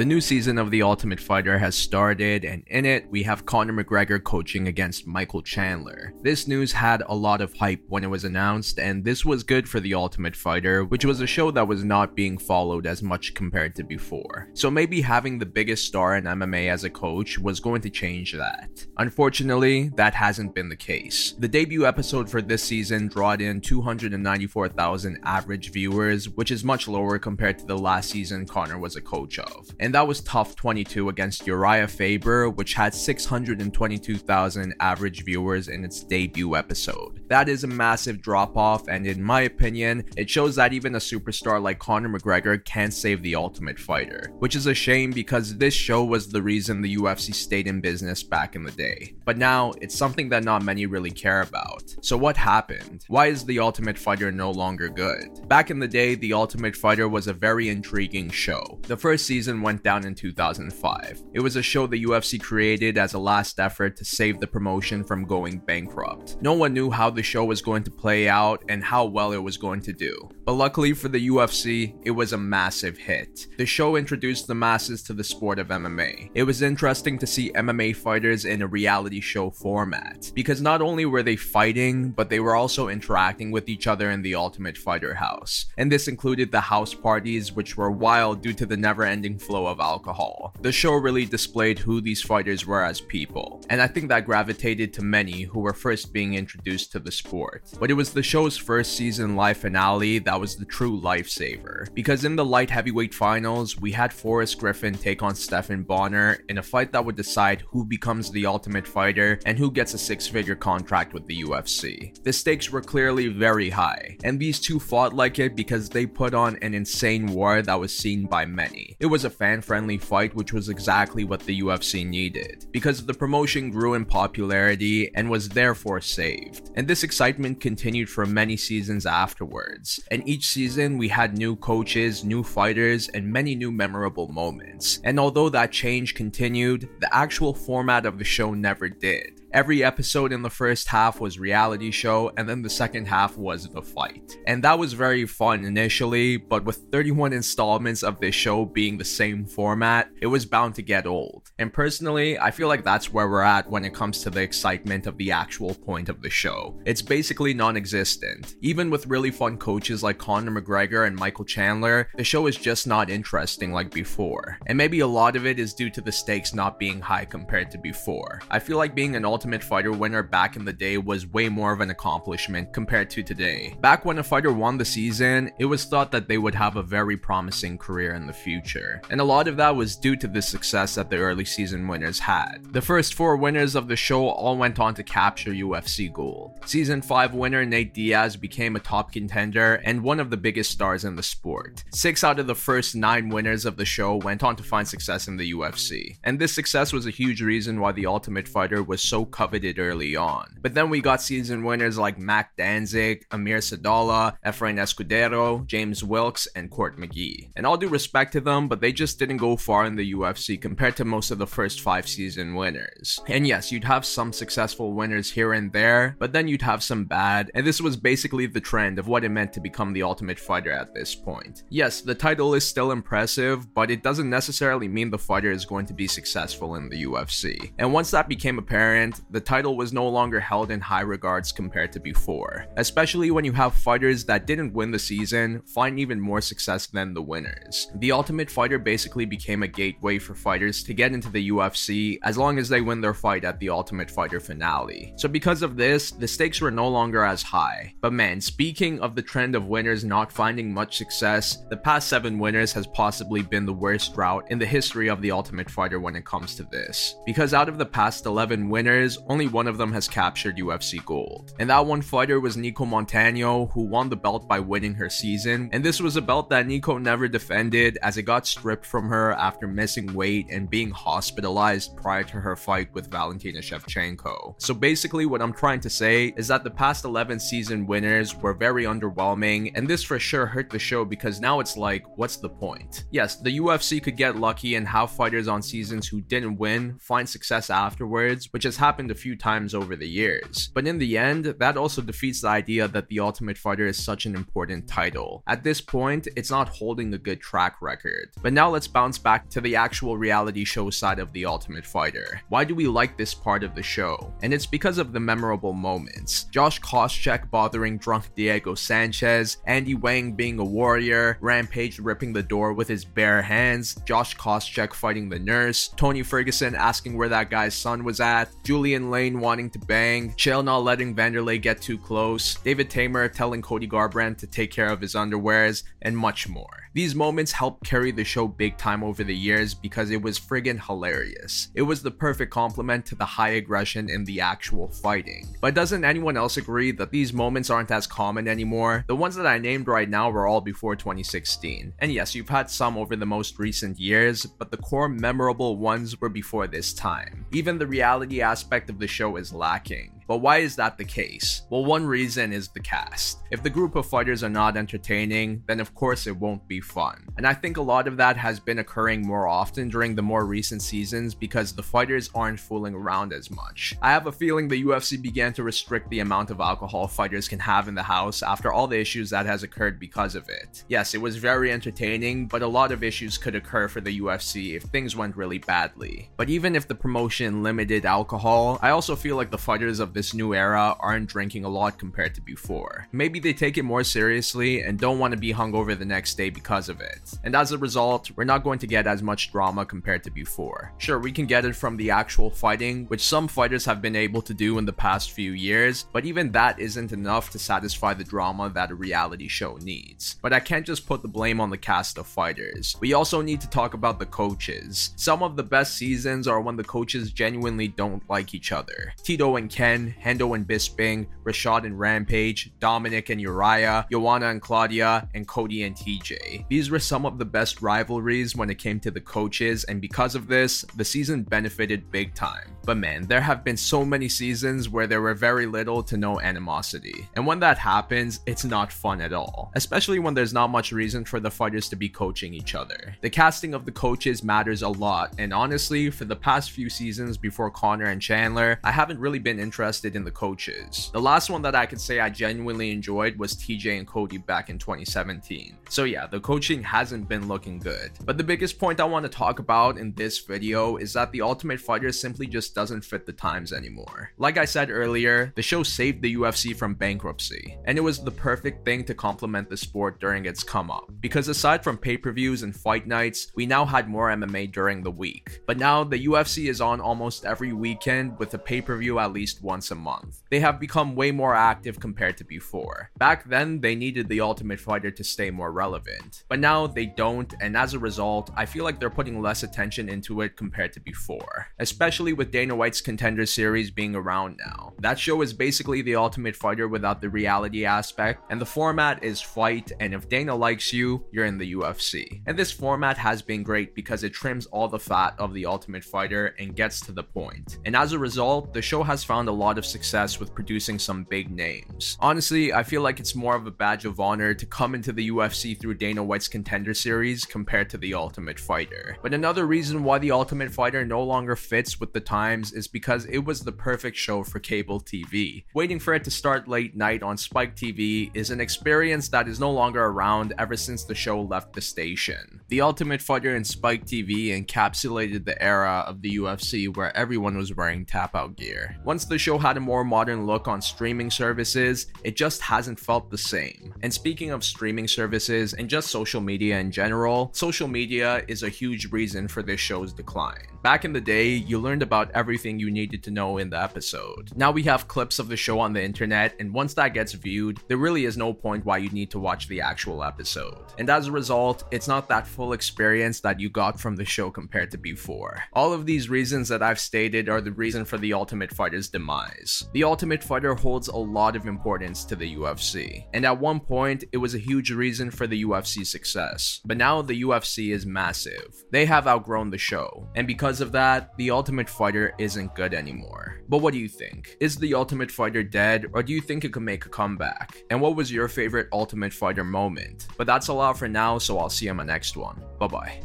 The new season of The Ultimate Fighter has started, and in it, we have Conor McGregor coaching against Michael Chandler. This news had a lot of hype when it was announced, and this was good for The Ultimate Fighter, which was a show that was not being followed as much compared to before. So maybe having the biggest star in MMA as a coach was going to change that. Unfortunately, that hasn't been the case. The debut episode for this season drawed in 294,000 average viewers, which is much lower compared to the last season Conor was a coach of. And and that was TUF 22 against Uriah Faber, which had 622,000 average viewers in its debut episode. That is a massive drop off, and in my opinion, it shows that even a superstar like Conor McGregor can't save the Ultimate Fighter, which is a shame because this show was the reason the UFC stayed in business back in the day. But now, it's something that not many really care about. So, what happened? Why is The Ultimate Fighter no longer good? Back in the day, The Ultimate Fighter was a very intriguing show. The first season went down in 2005. It was a show the UFC created as a last effort to save the promotion from going bankrupt. No one knew how the show was going to play out and how well it was going to do. But luckily for the UFC, it was a massive hit. The show introduced the masses to the sport of MMA. It was interesting to see MMA fighters in a reality show format, because not only were they fighting, but they were also interacting with each other in the Ultimate Fighter house. And this included the house parties, which were wild due to the never ending flow of alcohol. The show really displayed who these fighters were as people, and I think that gravitated to many who were first being introduced to the sport. But it was the show's first season live finale that was the true lifesaver, because in the light heavyweight finals, we had Forrest Griffin take on Stephan Bonnar in a fight that would decide who becomes the ultimate fighter and who gets a six figure contract with the UFC. The stakes were clearly very high, and these two fought like it because they put on an insane war that was seen by many. It was a fan friendly fight, which was exactly what the UFC needed, because the promotion grew in popularity and was therefore saved. And this excitement continued for many seasons afterwards, and each season we had new coaches, new fighters, and many new memorable moments. And although that change continued, the actual format of the show never did. Every episode in the first half was reality show, and then the second half was the fight. And that was very fun initially, but with 31 installments of this show being the same format, it was bound to get old. And personally, I feel like that's where we're at when it comes to the excitement of the actual point of the show. It's basically non existent. Even with really fun coaches like Conor McGregor and Michael Chandler, the show is just not interesting like before. And maybe a lot of it is due to the stakes not being high compared to before. I feel like being an Ultimate Fighter winner back in the day was way more of an accomplishment compared to today. Back when a fighter won the season, it was thought that they would have a very promising career in the future. And a lot of that was due to the success that the early season winners had. The first four winners of the show all went on to capture UFC gold. Season 5 winner Nate Diaz became a top contender and one of the biggest stars in the sport. Six out of the first nine winners of the show went on to find success in the UFC. And this success was a huge reason why The Ultimate Fighter was so coveted early on. But then we got season winners like Mac Danzig, Amir Sadollah, Efrain Escudero, James Wilks, and Court McGee. And all due respect to them, but they just didn't go far in the UFC compared to most of the first five season winners. And yes, you'd have some successful winners here and there, but then you'd have some bad, and this was basically the trend of what it meant to become the Ultimate Fighter at this point. Yes, the title is still impressive, but it doesn't necessarily mean the fighter is going to be successful in the UFC. And once that became apparent, the title was no longer held in high regards compared to before, especially when you have fighters that didn't win the season find even more success than the winners. The Ultimate Fighter basically became a gateway for fighters to get into the UFC as long as they win their fight at the Ultimate Fighter finale. So because of this, the stakes were no longer as high. But man, speaking of the trend of winners not finding much success, the past 7 winners has possibly been the worst route in the history of the Ultimate Fighter when it comes to this. Because out of the past 11 winners, only one of them has captured UFC gold. And that one fighter was Nicco Montaño, who won the belt by winning her season. And this was a belt that Nicco never defended as it got stripped from her after missing weight and being hospitalized prior to her fight with Valentina Shevchenko. So basically, what I'm trying to say is that the past 11 season winners were very underwhelming, and this for sure hurt the show because now it's like, what's the point? Yes, the UFC could get lucky and have fighters on seasons who didn't win find success afterwards, which has happened happened a few times over the years. But in the end, that also defeats the idea that The Ultimate Fighter is such an important title. At this point, it's not holding a good track record. But now let's bounce back to the actual reality show side of The Ultimate Fighter. Why do we like this part of the show? And it's because of the memorable moments. Josh Koscheck bothering drunk Diego Sanchez, Andy Wang being a warrior, Rampage ripping the door with his bare hands, Josh Koscheck fighting the nurse, Tony Ferguson asking where that guy's son was at, Julian Lane wanting to bang, Chael not letting Vanderlei get too close, David Teymur telling Cody Garbrandt to take care of his underwears, and much more. These moments helped carry the show big time over the years because it was friggin' hilarious. It was the perfect complement to the high aggression in the actual fighting. But doesn't anyone else agree that these moments aren't as common anymore? The ones that I named right now were all before 2016. And yes, you've had some over the most recent years, but the core memorable ones were before this time. Even the reality aspect of the show is lacking. But why is that the case? Well, one reason is the cast. If the group of fighters are not entertaining, then of course it won't be fun. And I think a lot of that has been occurring more often during the more recent seasons because the fighters aren't fooling around as much. I have a feeling the UFC began to restrict the amount of alcohol fighters can have in the house after all the issues that has occurred because of it. Yes, it was very entertaining, but a lot of issues could occur for the UFC if things went really badly. But even if the promotion limited alcohol, I also feel like the fighters of new era aren't drinking a lot compared to before. Maybe they take it more seriously and don't want to be hungover the next day because of it. And as a result, we're not going to get as much drama compared to before. Sure, we can get it from the actual fighting, which some fighters have been able to do in the past few years, but even that isn't enough to satisfy the drama that a reality show needs. But I can't just put the blame on the cast of fighters. We also need to talk about the coaches. Some of the best seasons are when the coaches genuinely don't like each other. Tito and Ken, Hendo and Bisping, Rashad and Rampage, Dominick and Uriah, Joanna and Claudia, and Cody and TJ. These were some of the best rivalries when it came to the coaches, and because of this, the season benefited big time. But man, there have been so many seasons where there were very little to no animosity. And when that happens, it's not fun at all, especially when there's not much reason for the fighters to be coaching each other. The casting of the coaches matters a lot, and honestly, for the past few seasons before Conor and Chandler, I haven't really been interested in the coaches. The last one that I could say I genuinely enjoyed was TJ and Cody back in 2017. So yeah, the coaching hasn't been looking good. But the biggest point I want to talk about in this video is that the Ultimate Fighter simply just doesn't fit the times anymore. Like I said earlier, the show saved the UFC from bankruptcy, and it was the perfect thing to complement the sport during its come up. Because aside from pay per views and fight nights, we now had more MMA during the week. But now the UFC is on almost every weekend with a pay per view at least once a month. They have become way more active compared to before. Back then, they needed the Ultimate Fighter to stay more relevant, but now they don't, and as a result, I feel like they're putting less attention into it compared to before, especially with Dana White's Contender Series being around now. That show is basically the Ultimate Fighter without the reality aspect, and the format is fight, and if Dana likes you, you're in the UFC. And this format has been great because it trims all the fat of the Ultimate Fighter and gets to the point. And as a result, the show has found a lot of success with producing some big names. Honestly, I feel like it's more of a badge of honor to come into the UFC through Dana White's Contender Series compared to the Ultimate Fighter. But another reason why the Ultimate Fighter no longer fits with the times is because it was the perfect show for cable TV. Waiting for it to start late night on Spike TV is an experience that is no longer around ever since the show left the station. The Ultimate Fighter and Spike TV encapsulated the era of the UFC where everyone was wearing tap out gear. Once the show had a more modern look on streaming services, it just hasn't felt the same. And speaking of streaming services and just social media in general, social media is a huge reason for this show's decline. Back in the day, you learned about everything you needed to know in the episode. Now we have clips of the show on the internet, and once that gets viewed, there really is no point why you need to watch the actual episode. And as a result, it's not that full experience that you got from the show compared to before. All of these reasons that I've stated are the reason for the Ultimate Fighter's demise. The Ultimate Fighter holds a lot of importance to the UFC, and at one point, it was a huge reason for the UFC's success. But now the UFC is massive. They have outgrown the show, and because of that, the Ultimate Fighter isn't good anymore. But what do you think? Is the Ultimate Fighter dead, or do you think it could make a comeback? And what was your favorite Ultimate Fighter moment? But that's a lot for now, so I'll see you on my next one. Bye bye.